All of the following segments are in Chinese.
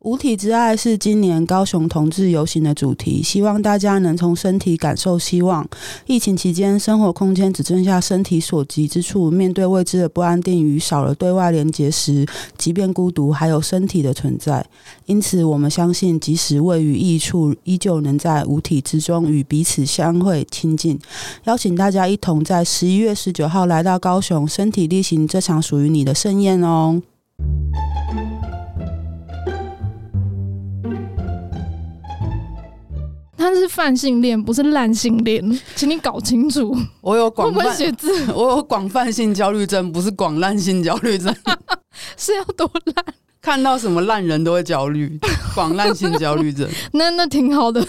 无体之爱是今年高雄同志游行的主题，希望大家能从身体感受希望。疫情期间，生活空间只剩下身体所及之处，面对未知的不安定与少了对外连接时，即便孤独，还有身体的存在。因此，我们相信，即使位于异处，依旧能在无体之中与彼此相会亲近。邀请大家一同在十一月十九号来到高雄，身体力行这场属于你的盛宴哦。他是泛性恋，不是烂性恋，请你搞清楚。我有广泛写字，我有广泛性焦虑症，不是广烂性焦虑症。是要多烂？看到什么烂人都会焦虑，广烂性焦虑症。那那挺好的。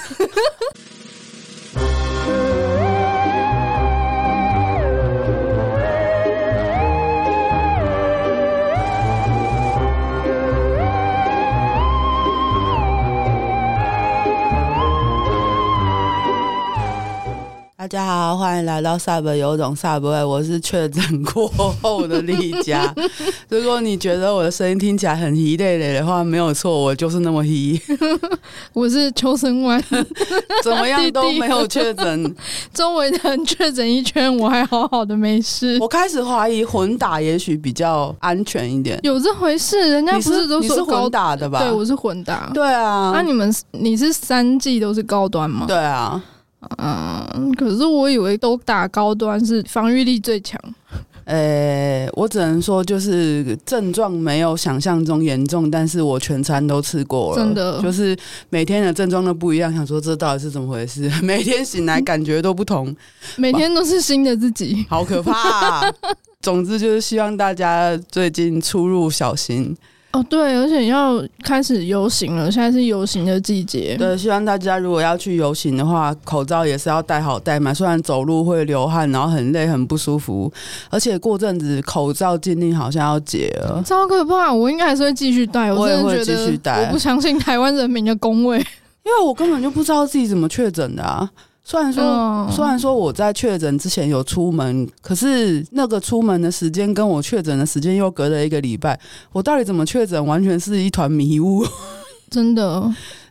大家好，欢迎来到 Sub 有种 Sub，我是确诊过后的丽佳。如果你觉得我的声音听起来很稀累累的话，没有错，我就是那么稀。我是秋生湾，怎么样都没有确诊，周围的人确诊一圈，我还好好的没事。我开始怀疑混打也许比较安全一点，有这回事？人家不是都是混打的吧？对，我是混打。对啊，那、啊、你们你是三季都是高端吗？对啊。嗯，可是我以为都打高端是防御力最强。呃、欸，我只能说就是症状没有想象中严重，但是我全餐都吃过了，真的就是每天的症状都不一样。想说这到底是怎么回事？每天醒来感觉都不同，每天都是新的自己，好可怕啊。总之就是希望大家最近出入小心。哦，对，而且要开始游行了，现在是游行的季节。对，希望大家如果要去游行的话，口罩也是要戴好戴满。虽然走路会流汗，然后很累很不舒服，而且过阵子口罩禁令好像要解了，超可怕！我应该还是会继续戴，我真的觉得，我也会继续戴。我不相信台湾人民的工位，因为我根本就不知道自己怎么确诊的啊。虽然说，嗯、虽然说我在确诊之前有出门，可是那个出门的时间跟我确诊的时间又隔了一个礼拜，我到底怎么确诊，完全是一团迷雾。真的，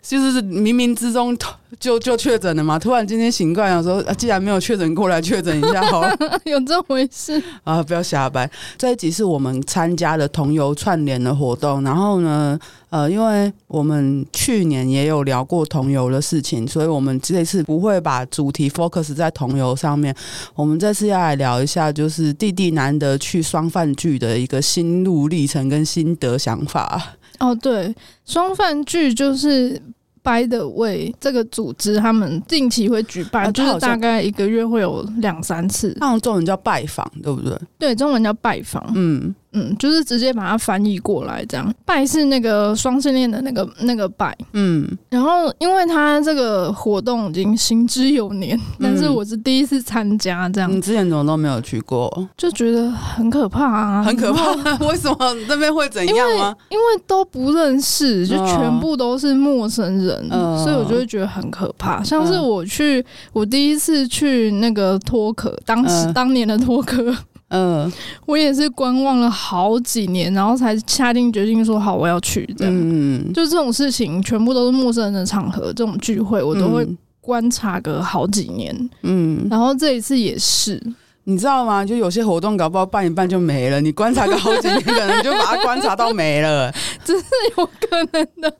就是冥冥之中就就确诊了嘛。突然今天醒过来，想说，啊，既然没有确诊过来，确诊一下 好了。有这回事啊？不要瞎掰。这一集是我们参加的同游串联的活动，然后呢，呃，因为我们去年也有聊过同游的事情，所以我们这次不会把主题 focus 在同游上面。我们这次要来聊一下，就是弟弟难得去双饭剧的一个心路历程跟心得想法。哦，对，双饭剧就是 By the way 这个组织，他们定期会举办，就是大概一个月会有两三次。那种中文叫拜访，对不对？对，中文叫拜访。嗯。嗯，就是直接把它翻译过来，这样“拜”是那个双性恋的那个那个“拜”。嗯，然后因为他这个活动已经行之有年，但是我是第一次参加，这样。你之前怎么都没有去过？就觉得很可怕啊，很可怕。为什么那边会怎样吗？因为都不认识，就全部都是陌生人，哦、所以我就会觉得很可怕。像是我去，我第一次去那个脱壳，当时当年的脱壳。嗯，我也是观望了好几年，然后才下定决心说好我要去。这样，嗯，就这种事情，全部都是陌生人的场合，这种聚会我都会观察个好几年。嗯，然后这一次也是，你知道吗？就有些活动搞不好办一办就没了，你观察个好几年，可能就把它观察到没了，这是有可能的。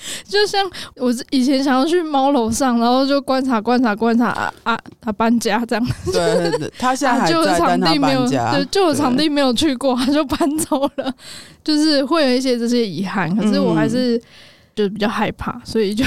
就像我以前想要去猫楼上，然后就观察观察观察啊啊，他搬家这样。他现在还在，但他搬家。对，就有场地没有去过，他就搬走了。就是会有一些这些遗憾，可是我还是就比较害怕，所以就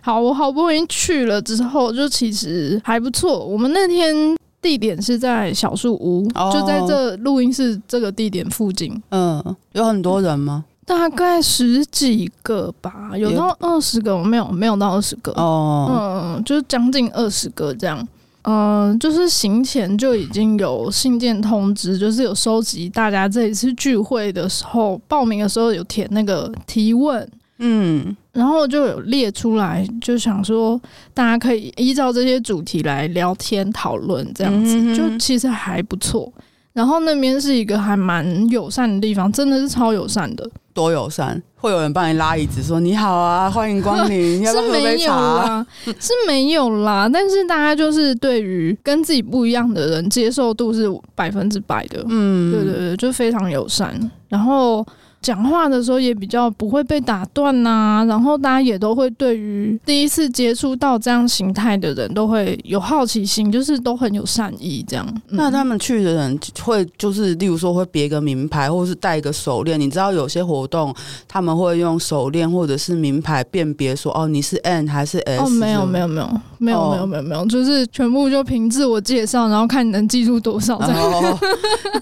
好。我好不容易去了之后，就其实还不错。我们那天地点是在小树屋，就在这录音室这个地点附近。嗯，有很多人吗？大概十几个吧，有到二十个，没有没有到二十个。哦，嗯，就是将近二十个这样，嗯，就是行前就已经有信件通知，就是有收集大家这一次聚会的时候报名的时候有填那个提问，嗯，然后就有列出来，就想说大家可以依照这些主题来聊天讨论，这样子就其实还不错。然后那边是一个还蛮友善的地方，真的是超友善的。多友善，会有人帮你拉椅子说你好啊，欢迎光临，要不要喝杯茶？啊？是没有啦，但是大家就是对于跟自己不一样的人接受度是百分之百的，嗯，对对对，就非常友善，然后。讲话的时候也比较不会被打断呐、啊，然后大家也都会对于第一次接触到这样形态的人都会有好奇心，就是都很有善意这样。嗯、那他们去的人会就是，例如说会别个名牌，或是戴一个手链。你知道有些活动他们会用手链或者是名牌辨别说，哦，你是 N 还是 S？哦，没有没有没有没有没有没有没有，就是全部就凭自我介绍，然后看你能记住多少这样。哦、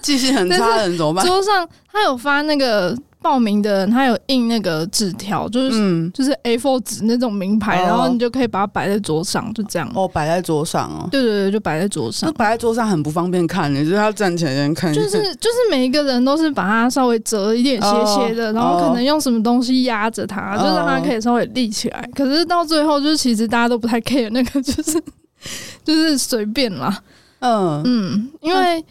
记性很差的人怎么办？桌上他有发那个。报名的人他有印那个纸条，就是、嗯、就是 A4 纸那种名牌，哦、然后你就可以把它摆在桌上，就这样。哦，摆在桌上哦。对对对，就摆在桌上。摆在桌上很不方便看，你就是要站起来先看。就是就是每一个人都是把它稍微折一点斜斜的，哦、然后可能用什么东西压着它，哦、就让它可以稍微立起来。可是到最后，就是其实大家都不太 care 那个，就是就是随便啦。嗯嗯，因为。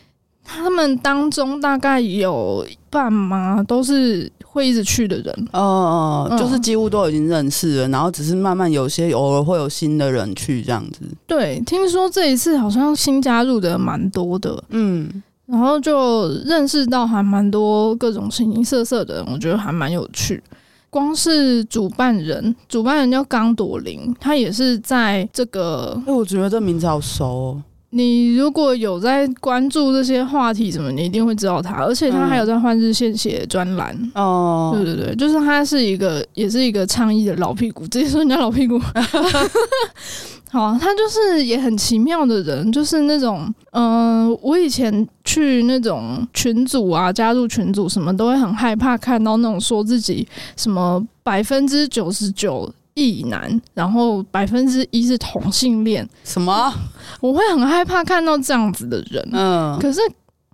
他们当中大概有一半嘛，都是会一直去的人。哦、呃，就是几乎都已经认识了，然后只是慢慢有些偶尔会有新的人去这样子。对，听说这一次好像新加入的蛮多的，嗯，然后就认识到还蛮多各种形形色色的人，我觉得还蛮有趣。光是主办人，主办人叫刚朵琳，他也是在这个，哎，我觉得这名字好熟哦。你如果有在关注这些话题什么，你一定会知道他，而且他还有在换日线写专栏哦。对对对，就是他是一个，也是一个倡议的老屁股，直接说人家老屁股。好，他就是也很奇妙的人，就是那种，嗯、呃，我以前去那种群组啊，加入群组什么，都会很害怕看到那种说自己什么百分之九十九。异男，然后百分之一是同性恋，什么？我会很害怕看到这样子的人。嗯，可是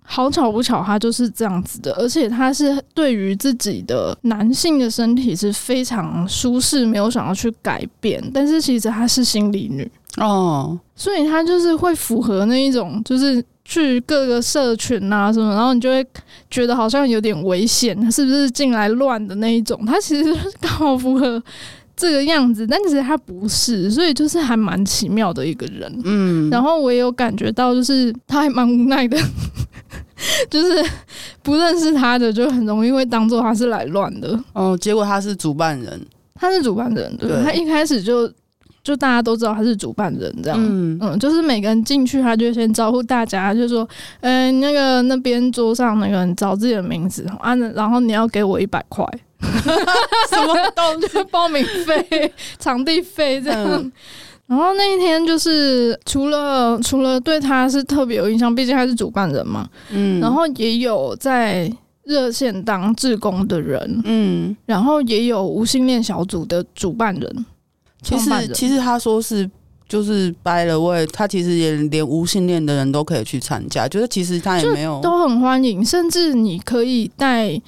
好巧不巧，他就是这样子的，而且他是对于自己的男性的身体是非常舒适，没有想要去改变。但是其实他是心理女哦，所以他就是会符合那一种，就是去各个社群啊什么，然后你就会觉得好像有点危险，他是不是进来乱的那一种？他其实刚好符合。这个样子，但其实他不是，所以就是还蛮奇妙的一个人。嗯，然后我也有感觉到，就是他还蛮无奈的，就是不认识他的就很容易会当做他是来乱的。哦，结果他是主办人，他是主办人，对，对他一开始就就大家都知道他是主办人，这样，嗯嗯，就是每个人进去，他就先招呼大家，就说，嗯、呃，那个那边桌上那个人找自己的名字啊，然后你要给我一百块。什么东西？报名费、场地费这样。嗯、然后那一天就是除了除了对他是特别有印象，毕竟他是主办人嘛。嗯。然后也有在热线当志工的人。嗯。然后也有无性恋小组的主办人。其实其实他说是就是 by the way，他其实也连无性恋的人都可以去参加，就是其实他也没有都很欢迎，甚至你可以带。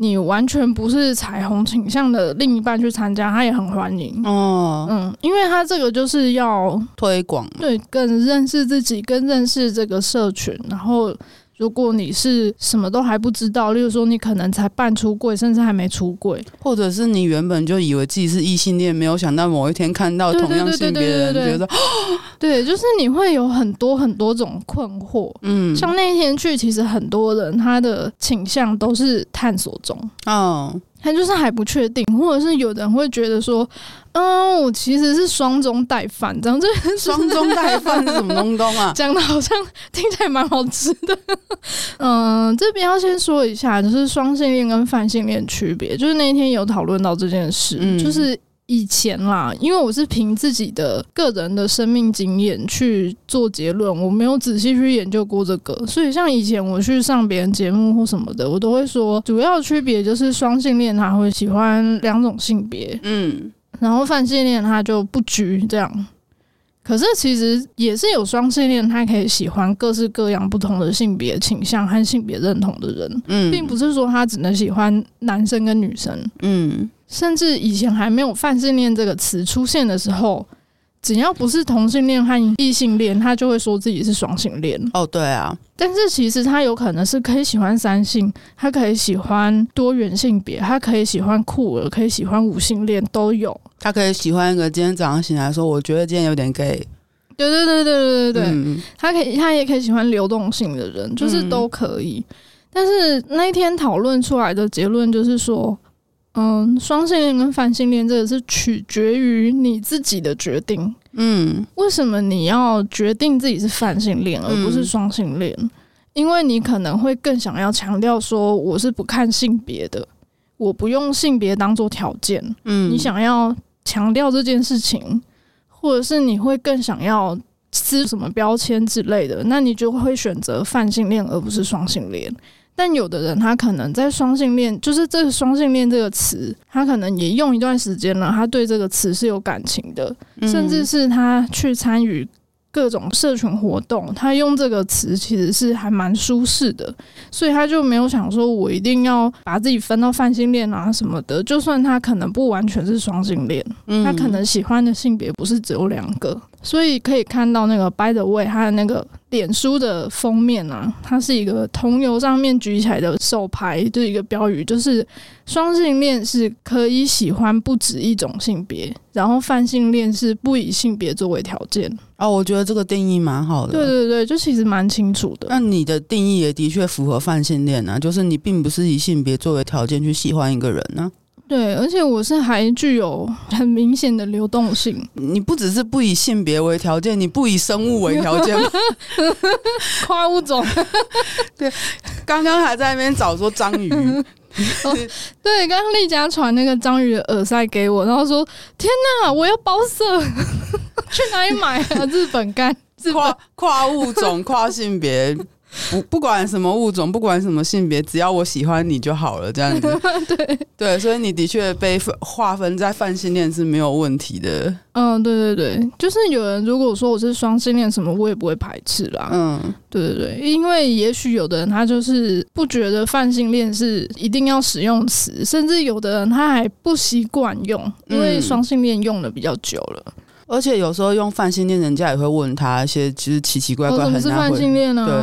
你完全不是彩虹倾向的另一半去参加，他也很欢迎。哦，嗯，因为他这个就是要推广，对，更认识自己，更认识这个社群，然后。如果你是什么都还不知道，例如说你可能才半出柜，甚至还没出柜，或者是你原本就以为自己是异性恋，没有想到某一天看到同样性别的人，觉得，对，就是你会有很多很多种困惑。嗯，像那天去，其实很多人他的倾向都是探索中。哦。他就是还不确定，或者是有人会觉得说，嗯，我其实是双中带饭，这样这双中带饭是什么东东啊？讲的好像听起来蛮好吃的。嗯，这边要先说一下，就是双性恋跟泛性恋区别，就是那一天有讨论到这件事，嗯、就是。以前啦，因为我是凭自己的个人的生命经验去做结论，我没有仔细去研究过这个，所以像以前我去上别人节目或什么的，我都会说，主要区别就是双性恋他会喜欢两种性别，嗯，然后泛性恋他就不拘这样。可是其实也是有双性恋，他可以喜欢各式各样不同的性别倾向和性别认同的人，嗯，并不是说他只能喜欢男生跟女生，嗯。甚至以前还没有“泛性恋”这个词出现的时候，只要不是同性恋和异性恋，他就会说自己是双性恋。哦，对啊，但是其实他有可能是可以喜欢三性，他可以喜欢多元性别，他可以喜欢酷儿，可以喜欢五性恋，都有。他可以喜欢一个今天早上醒来说，我觉得今天有点 gay。对对对对对对对，嗯、他可以，他也可以喜欢流动性的人，就是都可以。嗯、但是那一天讨论出来的结论就是说。嗯，双性恋跟泛性恋这个是取决于你自己的决定。嗯，为什么你要决定自己是泛性恋而不是双性恋？嗯，因为你可能会更想要强调说我是不看性别的，我不用性别当做条件。嗯，你想要强调这件事情，或者是你会更想要撕什么标签之类的，那你就会选择泛性恋而不是双性恋。但有的人，他可能在双性恋，就是这个双性恋这个词，他可能也用一段时间了，他对这个词是有感情的，甚至是他去参与。各种社群活动，他用这个词其实是还蛮舒适的，所以他就没有想说，我一定要把自己分到泛性恋啊什么的。就算他可能不完全是双性恋，他可能喜欢的性别不是只有两个。所以可以看到那个 By the way，它的那个脸书的封面啊，它是一个桐油上面举起来的手牌，就是一个标语，就是双性恋是可以喜欢不止一种性别，然后泛性恋是不以性别作为条件。哦，我觉得这个定义蛮好的。对对对，就其实蛮清楚的。那你的定义也的确符合泛性恋啊，就是你并不是以性别作为条件去喜欢一个人呢、啊。对，而且我是还具有很明显的流动性。你不只是不以性别为条件，你不以生物为条件吗？跨物种。对，刚刚还在那边找说章鱼。哦，对，刚刚丽佳传那个章鱼的耳塞给我，然后说：“天哪，我要包色。”去哪里买啊？日本干，跨跨物种、跨性别，不不管什么物种，不管什么性别，只要我喜欢你就好了，这样子。对对，所以你的确被划分在泛性恋是没有问题的。嗯，对对对，就是有人如果说我是双性恋，什么我也不会排斥啦。嗯，对对对，因为也许有的人他就是不觉得泛性恋是一定要使用词，甚至有的人他还不习惯用，因为双性恋用的比较久了。而且有时候用泛性恋，人家也会问他一些其实奇奇怪怪很难。什么是泛性恋呢？对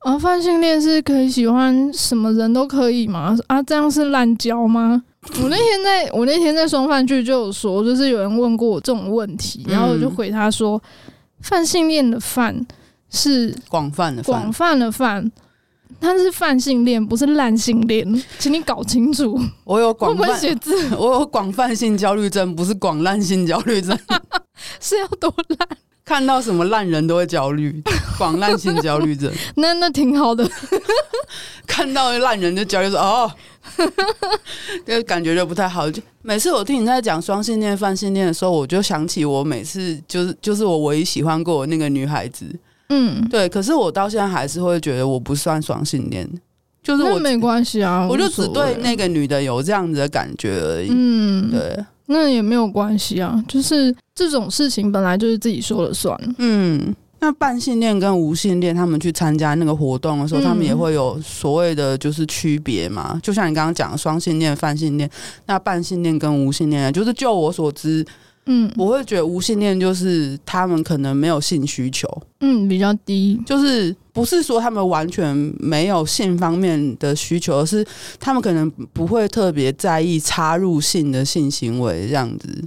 啊，泛性恋是可以喜欢什么人都可以吗？啊，这样是滥交吗？我那天在我那天在双饭剧就有说，就是有人问过我这种问题，然后我就回他说，泛性恋的泛是广泛的广泛的泛。他是泛性恋，不是滥性恋，请你搞清楚。我有广泛写字，我有广泛性焦虑症，不是广滥性焦虑症。是要多烂？看到什么烂人都会焦虑，广滥性焦虑症。那那挺好的。看到烂人就焦虑说哦，就感觉就不太好。就每次我听你在讲双性恋、泛性恋的时候，我就想起我每次就是就是我唯一喜欢过的那个女孩子。嗯，对，可是我到现在还是会觉得我不算双性恋，就是我没关系啊，我就只对那个女的有这样子的感觉而已。嗯，对，那也没有关系啊，就是这种事情本来就是自己说了算。嗯，那半性恋跟无性恋他们去参加那个活动的时候，嗯、他们也会有所谓的就是区别嘛？就像你刚刚讲的双性恋、泛性恋，那半性恋跟无性恋，就是就我所知。嗯，我会觉得无性恋就是他们可能没有性需求，嗯，比较低，就是不是说他们完全没有性方面的需求，而是他们可能不会特别在意插入性的性行为这样子。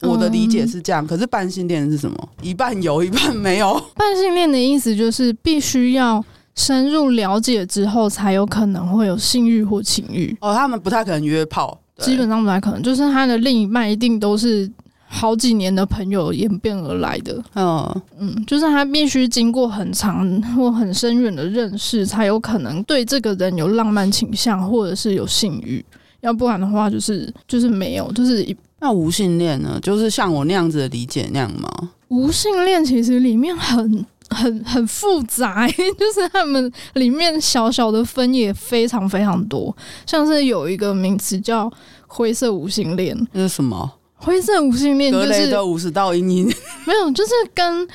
我的理解是这样，可是半性恋是什么？一半有，一半没有。半性恋的意思就是必须要深入了解之后，才有可能会有性欲或情欲。哦，他们不太可能约炮，基本上不太可能，就是他的另一半一定都是。好几年的朋友演变而来的，嗯嗯，就是他必须经过很长或很深远的认识，才有可能对这个人有浪漫倾向，或者是有性欲，要不然的话，就是就是没有，就是一那无性恋呢？就是像我那样子的理解那样吗？无性恋其实里面很很很复杂，就是他们里面小小的分也非常非常多，像是有一个名词叫灰色无性恋，那是什么？灰色无性恋就是格雷的五十道阴影，没有，就是跟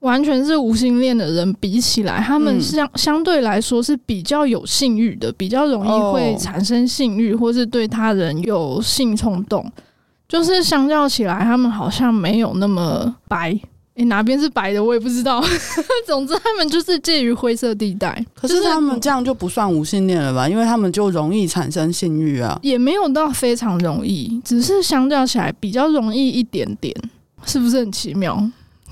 完全是无性恋的人比起来，他们相相对来说是比较有性欲的，比较容易会产生性欲，或是对他人有性冲动。就是相较起来，他们好像没有那么白。诶，哪边是白的，我也不知道。总之，他们就是介于灰色地带。可是他们这样就不算无性恋了吧？因为他们就容易产生性欲啊。也没有到非常容易，只是相较起来比较容易一点点，是不是很奇妙？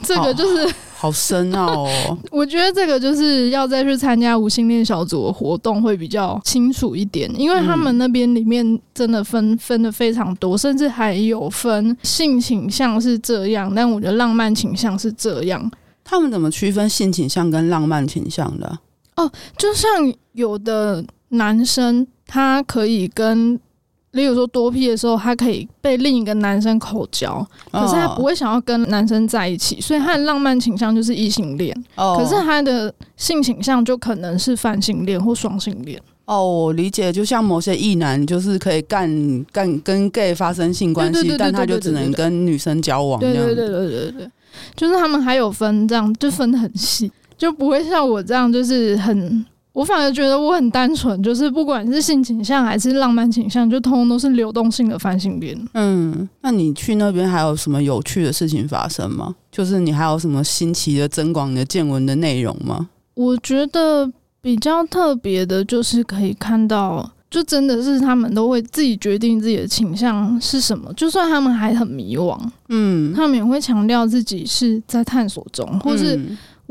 这个就是好，深奥哦！我觉得这个就是要再去参加无性恋小组的活动会比较清楚一点，因为他们那边里面真的分分的非常多，甚至还有分性倾向是这样，但我觉得浪漫倾向是这样。他们怎么区分性倾向跟浪漫倾向的？哦，就像有的男生他可以跟。例如说多 P 的时候，他可以被另一个男生口交，可是他不会想要跟男生在一起，所以他的浪漫倾向就是异性恋。哦，可是他的性倾向就可能是泛性恋或双性恋。哦，我理解，就像某些异男就是可以干干跟 gay 发生性关系，但他就只能跟女生交往。对对对对对对，就是他们还有分这样，就分得很细，就不会像我这样，就是很。我反而觉得我很单纯，就是不管是性倾向还是浪漫倾向，就通通都是流动性的泛性恋。嗯，那你去那边还有什么有趣的事情发生吗？就是你还有什么新奇的、增广的见闻的内容吗？我觉得比较特别的就是可以看到，就真的是他们都会自己决定自己的倾向是什么，就算他们还很迷惘，嗯，他们也会强调自己是在探索中，或是。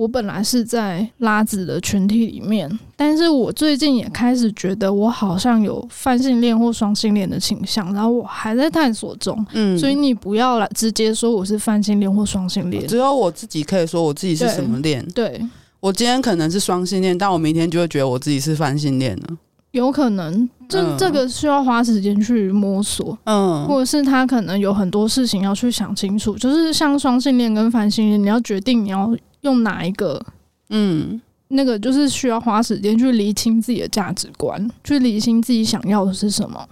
我本来是在拉子的群体里面，但是我最近也开始觉得我好像有泛性恋或双性恋的倾向，然后我还在探索中。嗯，所以你不要来直接说我是泛性恋或双性恋，只有我自己可以说我自己是什么恋。对，我今天可能是双性恋，但我明天就会觉得我自己是泛性恋了。有可能，这这个需要花时间去摸索，嗯，或者是他可能有很多事情要去想清楚，就是像双性恋跟泛性恋，你要决定你要。用哪一个？嗯，那个就是需要花时间去厘清自己的价值观，去厘清自己想要的是什么。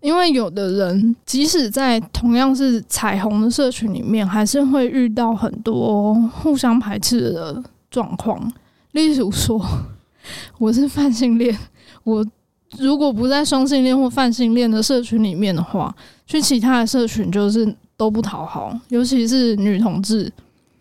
因为有的人即使在同样是彩虹的社群里面，还是会遇到很多互相排斥的状况。例如说，我是泛性恋，我如果不在双性恋或泛性恋的社群里面的话，去其他的社群就是都不讨好，尤其是女同志。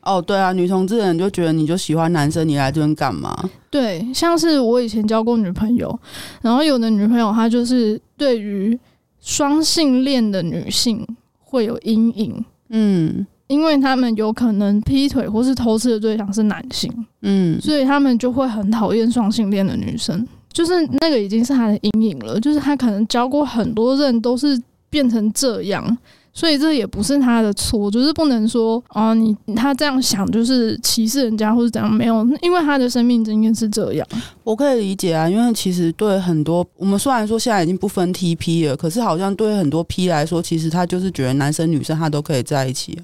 哦，对啊，女同志的人就觉得你就喜欢男生，你来这边干嘛？对，像是我以前交过女朋友，然后有的女朋友她就是对于双性恋的女性会有阴影，嗯，因为他们有可能劈腿或是偷吃的对象是男性，嗯，所以他们就会很讨厌双性恋的女生，就是那个已经是她的阴影了，就是她可能交过很多任都是变成这样。所以这也不是他的错，就是不能说啊，你他这样想就是歧视人家或者怎样，没有，因为他的生命经验是这样。我可以理解啊，因为其实对很多我们虽然说现在已经不分 TP 了，可是好像对很多 P 来说，其实他就是觉得男生女生他都可以在一起。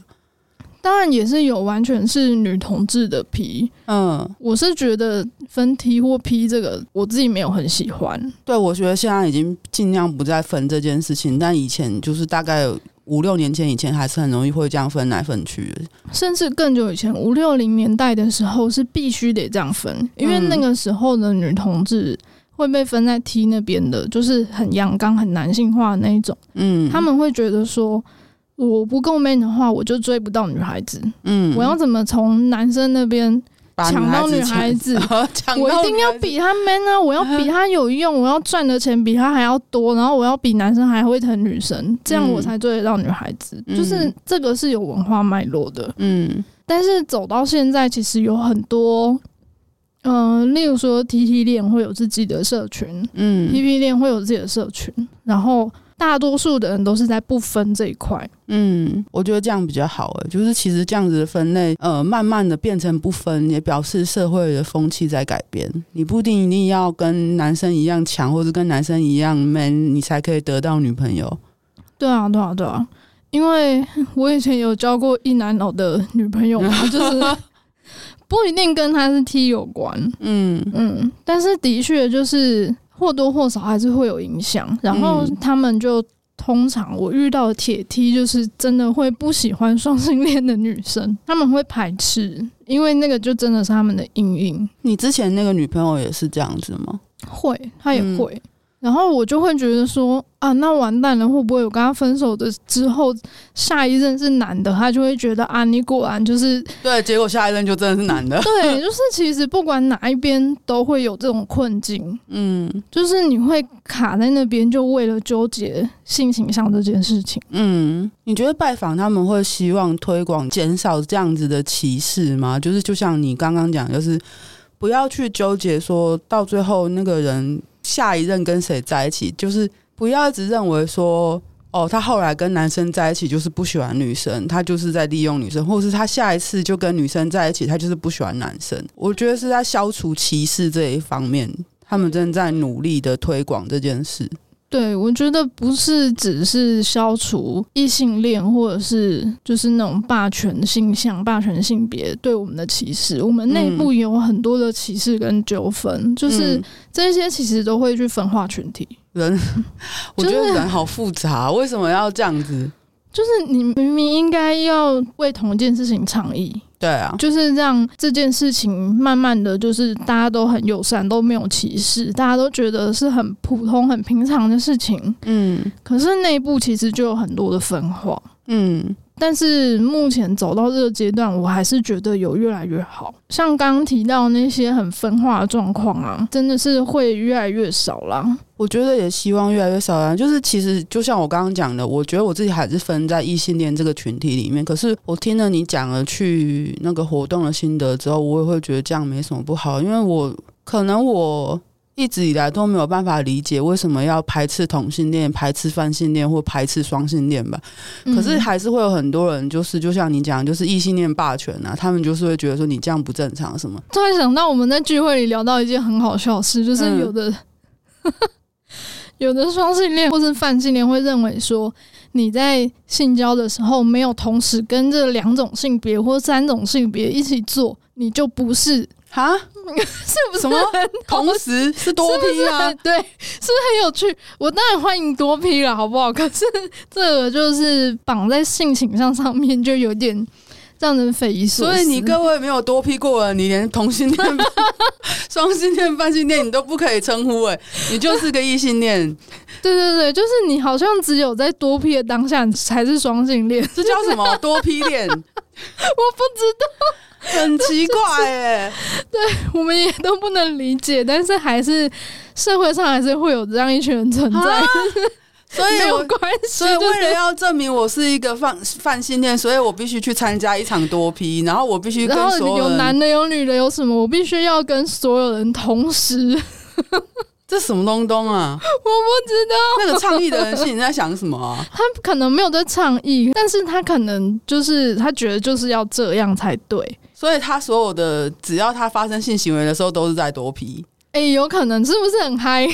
当然也是有完全是女同志的 P，嗯，我是觉得分 T 或 P 这个我自己没有很喜欢。对，我觉得现在已经尽量不再分这件事情，但以前就是大概有。五六年前以前还是很容易会这样分来分去的，甚至更久以前五六零年代的时候是必须得这样分，因为那个时候的女同志会被分在 T 那边的，就是很阳刚、很男性化的那一种。嗯，他们会觉得说，我不够 man 的话，我就追不到女孩子。嗯，我要怎么从男生那边？抢到女孩子，我一定要比他 man 啊！我要比他有用，我要赚的钱比他还要多，然后我要比男生还会疼女生，这样我才追得到女孩子。嗯、就是这个是有文化脉络的，嗯。但是走到现在，其实有很多，嗯、呃，例如说 T T 恋会有自己的社群，嗯，P P 恋会有自己的社群，然后。大多数的人都是在不分这一块，嗯，我觉得这样比较好诶，就是其实这样子的分类，呃，慢慢的变成不分，也表示社会的风气在改变。你不一定一定要跟男生一样强，或者跟男生一样 man，你才可以得到女朋友。对啊，对啊，对啊，因为我以前有交过一男老的女朋友嘛，就是不一定跟他是 T 有关，嗯嗯，但是的确就是。或多或少还是会有影响，然后他们就通常我遇到的铁梯就是真的会不喜欢双性恋的女生，他们会排斥，因为那个就真的是他们的阴影。你之前那个女朋友也是这样子吗？会，她也会。然后我就会觉得说啊，那完蛋了，会不会我跟他分手的之后，下一任是男的，他就会觉得啊，你果然就是对，结果下一任就真的是男的。对，就是其实不管哪一边都会有这种困境，嗯，就是你会卡在那边，就为了纠结性倾向这件事情。嗯，你觉得拜访他们会希望推广减少这样子的歧视吗？就是就像你刚刚讲，就是不要去纠结，说到最后那个人。下一任跟谁在一起，就是不要一直认为说，哦，他后来跟男生在一起就是不喜欢女生，他就是在利用女生，或是他下一次就跟女生在一起，他就是不喜欢男生。我觉得是在消除歧视这一方面，他们正在努力的推广这件事。对，我觉得不是只是消除异性恋，或者是就是那种霸权性向、霸权性别对我们的歧视。我们内部有很多的歧视跟纠纷，嗯、就是这些其实都会去分化群体。人，我觉得人好复杂，为什么要这样子？就是你明明应该要为同一件事情倡议。对啊，就是让这件事情慢慢的就是大家都很友善，都没有歧视，大家都觉得是很普通、很平常的事情。嗯，可是内部其实就有很多的分化。嗯。但是目前走到这个阶段，我还是觉得有越来越好。像刚刚提到那些很分化的状况啊，真的是会越来越少啦。我觉得也希望越来越少啦。就是其实就像我刚刚讲的，我觉得我自己还是分在异性恋这个群体里面。可是我听了你讲了去那个活动的心得之后，我也会觉得这样没什么不好，因为我可能我。一直以来都没有办法理解为什么要排斥同性恋、排斥泛性恋或排斥双性恋吧？可是还是会有很多人，就是就像你讲，就是异性恋霸权啊，他们就是会觉得说你这样不正常什么。突然想到我们在聚会里聊到一件很好笑的事，就是有的、嗯、有的双性恋或是泛性恋会认为说，你在性交的时候没有同时跟这两种性别或三种性别一起做，你就不是。哈，是不是什么同时是多批啊？对，是不是很有趣？我当然欢迎多批了，好不好？可是这个就是绑在性倾向上面，就有点让人匪夷所思。所以你各位没有多批过了，你连同性恋、双性恋、半性恋你都不可以称呼，哎，你就是个异性恋。对对对，就是你好像只有在多批的当下才是双性恋，这叫什么多批恋？我不知道。很奇怪哎，对，我们也都不能理解，但是还是社会上还是会有这样一群人存在，所以没有关系。所以为了要证明我是一个泛泛性恋，所以我必须去参加一场多批，然后我必须跟所有人，有男的有女的有什么，我必须要跟所有人同时。这什么东东啊？我不知道。那个倡议的人心里在想什么啊？他可能没有在倡议，但是他可能就是他觉得就是要这样才对。所以他所有的只要他发生性行为的时候，都是在多批。哎、欸，有可能是不是很嗨？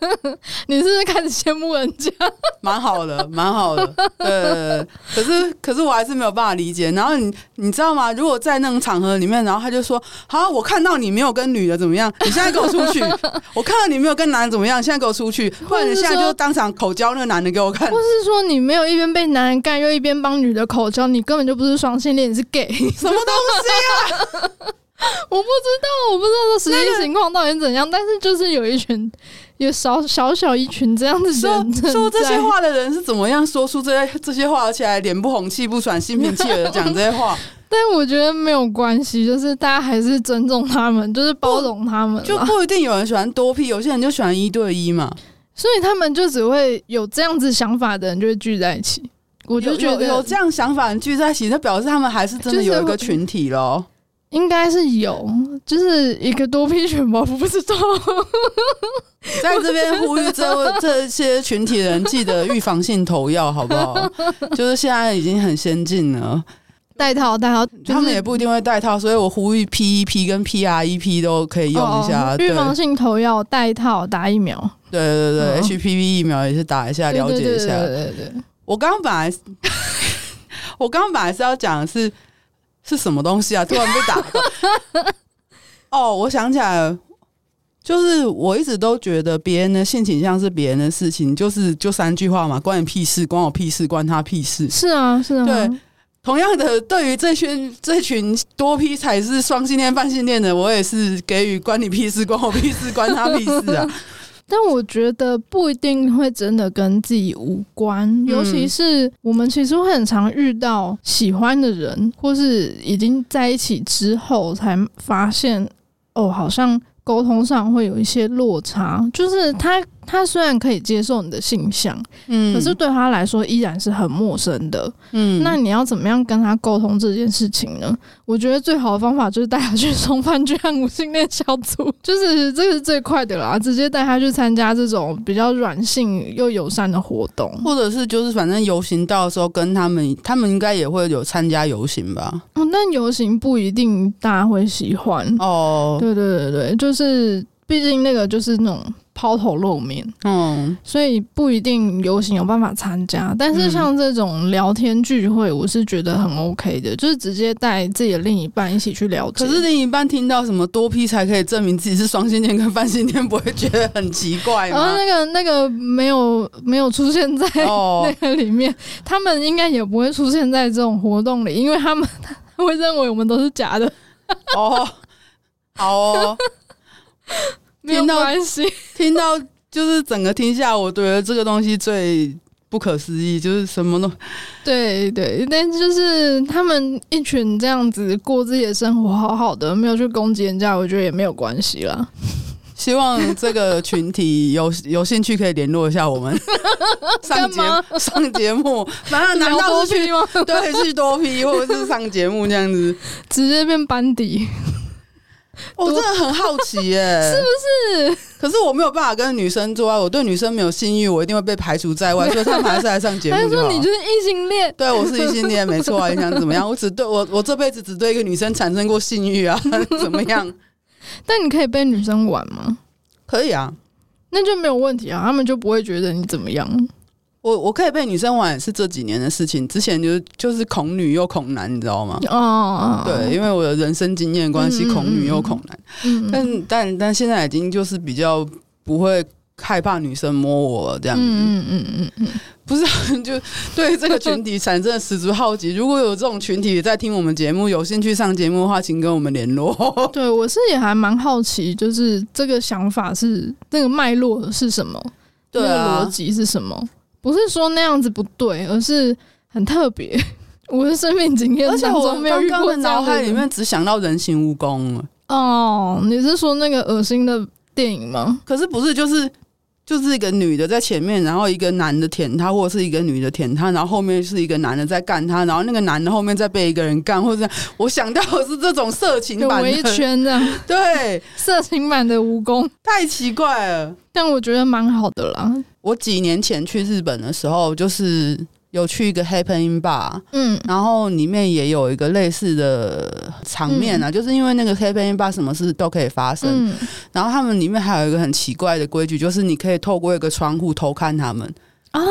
你是不是开始羡慕人家？蛮好的，蛮好的。呃，可是可是我还是没有办法理解。然后你你知道吗？如果在那种场合里面，然后他就说：“好，我看到你没有跟女的怎么样？你现在给我出去！我看到你没有跟男的怎么样？现在给我出去！或者你现在就当场口交那个男的给我看。”或是说你没有一边被男人干，又一边帮女的口交，你根本就不是双性恋，你是 gay？什么东西啊？我不知道，我不知道这实际情况到底怎样，但是就是有一群，有少小小一群这样的人说，说这些话的人是怎么样说出这些这些话，而且还脸不红气不喘、心平气和的讲这些话。但我觉得没有关系，就是大家还是尊重他们，就是包容他们，就不一定有人喜欢多 P，有些人就喜欢一对一嘛。所以他们就只会有这样子想法的人就会聚在一起。我就觉得有，这样想法的人聚在一起，那表示他们还是真的有一个群体咯。应该是有，就是一个多批犬吧，我不知道。在这边呼吁这这些群体的人，记得预防性投药，好不好？就是现在已经很先进了，戴套戴套，他们也不一定会戴套，所以我呼吁 PEP 跟 PREP 都可以用一下。预防性投药、戴套、打疫苗，对对对，HPV 疫苗也是打一下，了解一下。对对对，我刚刚本来，我刚刚本来是要讲的是。是什么东西啊？突然被打断。哦，我想起来了，就是我一直都觉得别人的性倾向是别人的事情，就是就三句话嘛，关你屁事，关我屁事，关他屁事。是啊，是啊。对，同样的，对于这群这群多批才是双性恋、半性恋的，我也是给予关你屁事，关我屁事，关他屁事啊。但我觉得不一定会真的跟自己无关，嗯、尤其是我们其实会很常遇到喜欢的人，或是已经在一起之后才发现，哦，好像沟通上会有一些落差，就是他。他虽然可以接受你的性向，嗯，可是对他来说依然是很陌生的，嗯。那你要怎么样跟他沟通这件事情呢？我觉得最好的方法就是带他去重返居和无性恋小组，就是这个是最快的啦，直接带他去参加这种比较软性又友善的活动，或者是就是反正游行到的时候跟他们，他们应该也会有参加游行吧？哦，那游行不一定大家会喜欢哦。对对对对，就是毕竟那个就是那种。抛头露面，嗯，所以不一定游行有办法参加，但是像这种聊天聚会，我是觉得很 OK 的，就是直接带自己的另一半一起去聊天。可是另一半听到什么多批才可以证明自己是双性恋跟泛性恋，不会觉得很奇怪吗？然后那个那个没有没有出现在那个里面，他们应该也不会出现在这种活动里，因为他们 他会认为我们都是假的。哦，好哦。没关系，听到就是整个听下，我觉得这个东西最不可思议，就是什么都 对对，但就是他们一群这样子过自己的生活，好好的，没有去攻击人家，我觉得也没有关系啦。希望这个群体有有兴趣可以联络一下我们上节上节目，马上难道是去？对，去多批或者是上节目这样子，直接变班底。我真的很好奇耶、欸，是不是？可是我没有办法跟女生做爱，我对女生没有性欲，我一定会被排除在外，所以他们还是来上节目。他说你就是异性恋，对，我是异性恋，没错啊。你想怎么样？我只对我，我这辈子只对一个女生产生过性欲啊，怎么样？但你可以被女生玩吗？可以啊，那就没有问题啊，他们就不会觉得你怎么样。我我可以被女生玩是这几年的事情，之前就是就是恐女又恐男，你知道吗？哦，对，因为我的人生经验关系，恐女又恐男。嗯，但但但现在已经就是比较不会害怕女生摸我了这样子。嗯嗯嗯嗯，不是，就对这个群体产生了十足好奇。如果有这种群体在听我们节目，有兴趣上节目的话，请跟我们联络。对，我是也还蛮好奇，就是这个想法是那个脉络是什么？对啊，逻辑是什么？不是说那样子不对，而是很特别。我的生命经验，而且我刚刚的脑海里面只想到人形蜈蚣了。哦，你是说那个恶心的电影吗？可是不是，就是就是一个女的在前面，然后一个男的舔她，或者是一个女的舔她，然后后面是一个男的在干她，然后那个男的后面再被一个人干，或者我想到的是这种色情版的，围一圈这样，对，色情版的蜈蚣，太奇怪了。但我觉得蛮好的啦。我几年前去日本的时候，就是有去一个 Happening Bar，嗯，然后里面也有一个类似的场面啊，嗯、就是因为那个 Happening Bar 什么事都可以发生，嗯、然后他们里面还有一个很奇怪的规矩，就是你可以透过一个窗户偷看他们。啊，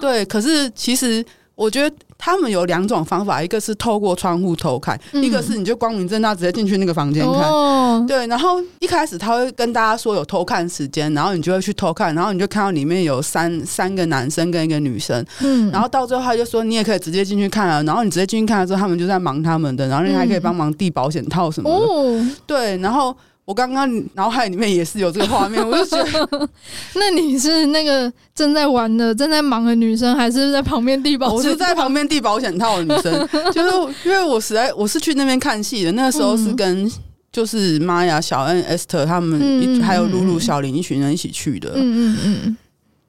对，可是其实我觉得。他们有两种方法，一个是透过窗户偷看，嗯、一个是你就光明正大直接进去那个房间看。哦、对，然后一开始他会跟大家说有偷看时间，然后你就会去偷看，然后你就看到里面有三三个男生跟一个女生。嗯，然后到最后他就说你也可以直接进去看了，然后你直接进去看了之后，他们就在忙他们的，然后你还可以帮忙递保险套什么的。哦，对，然后。我刚刚脑海里面也是有这个画面，我就觉得，那你是那个正在玩的、正在忙的女生，还是在旁边递保？我是在旁边递保险套的女生，就是因为我实在我是去那边看戏的，那个时候是跟就是玛雅、小恩、Esther 他们，嗯、还有露露、小林一群人一起去的。嗯嗯嗯。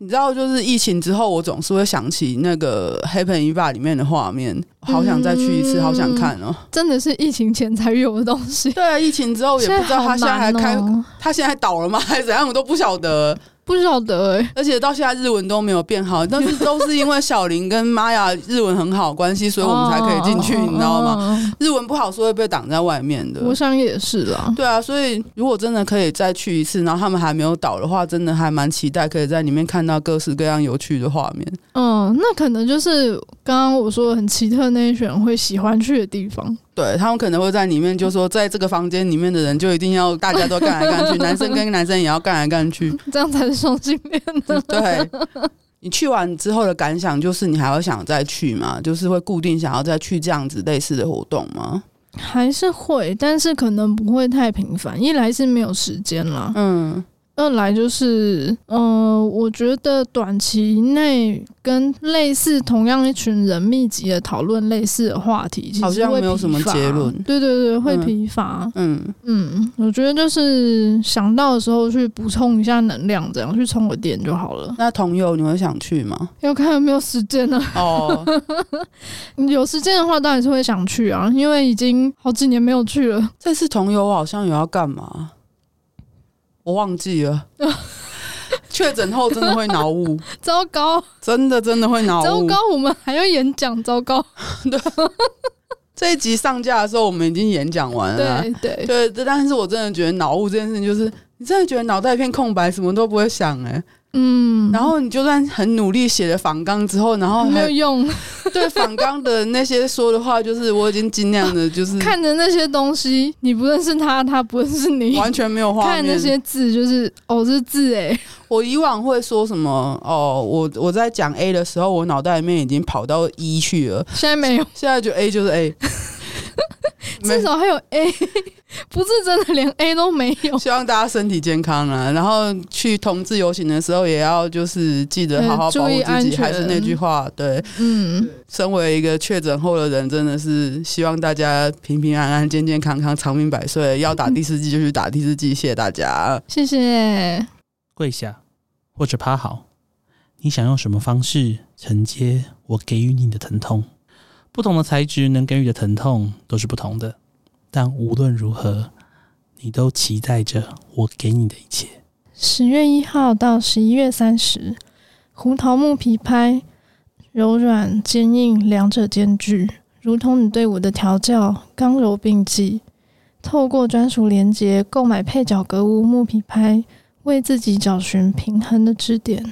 你知道，就是疫情之后，我总是会想起那个《黑盆一霸》里面的画面，好想再去一次，好想看哦！真的是疫情前才有的东西。对啊，疫情之后也不知道他现在还开，他现在倒了吗？还是怎样？我都不晓得。不晓得哎、欸，而且到现在日文都没有变好，但是 都是因为小林跟玛雅日文很好关系，所以我们才可以进去，你知道吗？日文不好说会被挡在外面的。我想也是啦。对啊，所以如果真的可以再去一次，然后他们还没有倒的话，真的还蛮期待可以在里面看到各式各样有趣的画面。嗯，那可能就是刚刚我说的很奇特那一群会喜欢去的地方。对，他们可能会在里面，就说在这个房间里面的人就一定要大家都干来干去，男生跟男生也要干来干去，这样才是双性恋的。对，你去完之后的感想就是，你还会想再去吗？就是会固定想要再去这样子类似的活动吗？还是会，但是可能不会太频繁。一来是没有时间了，嗯，二来就是，呃，我觉得短期内跟类似同样一群人密集的讨论类似的话题，其实好像没有什么结论。对对对，会疲乏。嗯嗯，我觉得就是想到的时候去补充一下能量，这样去充个电就好了。那同游你会想去吗？要看有没有时间呢。哦，有时间的话当然是会想去啊，因为已经好几年没有去了。这次同游好像有要干嘛？我忘记了，确诊后真的会脑雾，糟糕，真的真的会脑雾，糟糕，我们还要演讲，糟糕，对，这一集上架的时候我们已经演讲完了，对对。对，但是我真的觉得脑雾这件事情，就是你真的觉得脑袋一片空白，什么都不会想，哎。嗯，然后你就算很努力写了仿纲之后，然后没有用。对仿纲的那些说的话，就是我已经尽量的，就是看着那些东西，你不认识他，他不认识你，完全没有画面。看那些字，就是哦，这是字哎。我以往会说什么哦，我我在讲 A 的时候，我脑袋里面已经跑到 E 去了。现在没有，现在就 A 就是 A。至少还有 A，不是真的连 A 都没有。希望大家身体健康啊！然后去同志游行的时候，也要就是记得好好保护自己。还是那句话，对，嗯，身为一个确诊后的人，真的是希望大家平平安安、健健康康、长命百岁。要打第四剂就去打第四剂，谢谢大家，谢谢。跪下或者趴好，你想用什么方式承接我给予你的疼痛？不同的材质能给予的疼痛都是不同的，但无论如何，你都期待着我给你的一切。十月一号到十一月三十，胡桃木皮拍，柔软坚硬两者兼具，如同你对我的调教，刚柔并济。透过专属连接购买配角格物木皮拍，为自己找寻平衡的支点。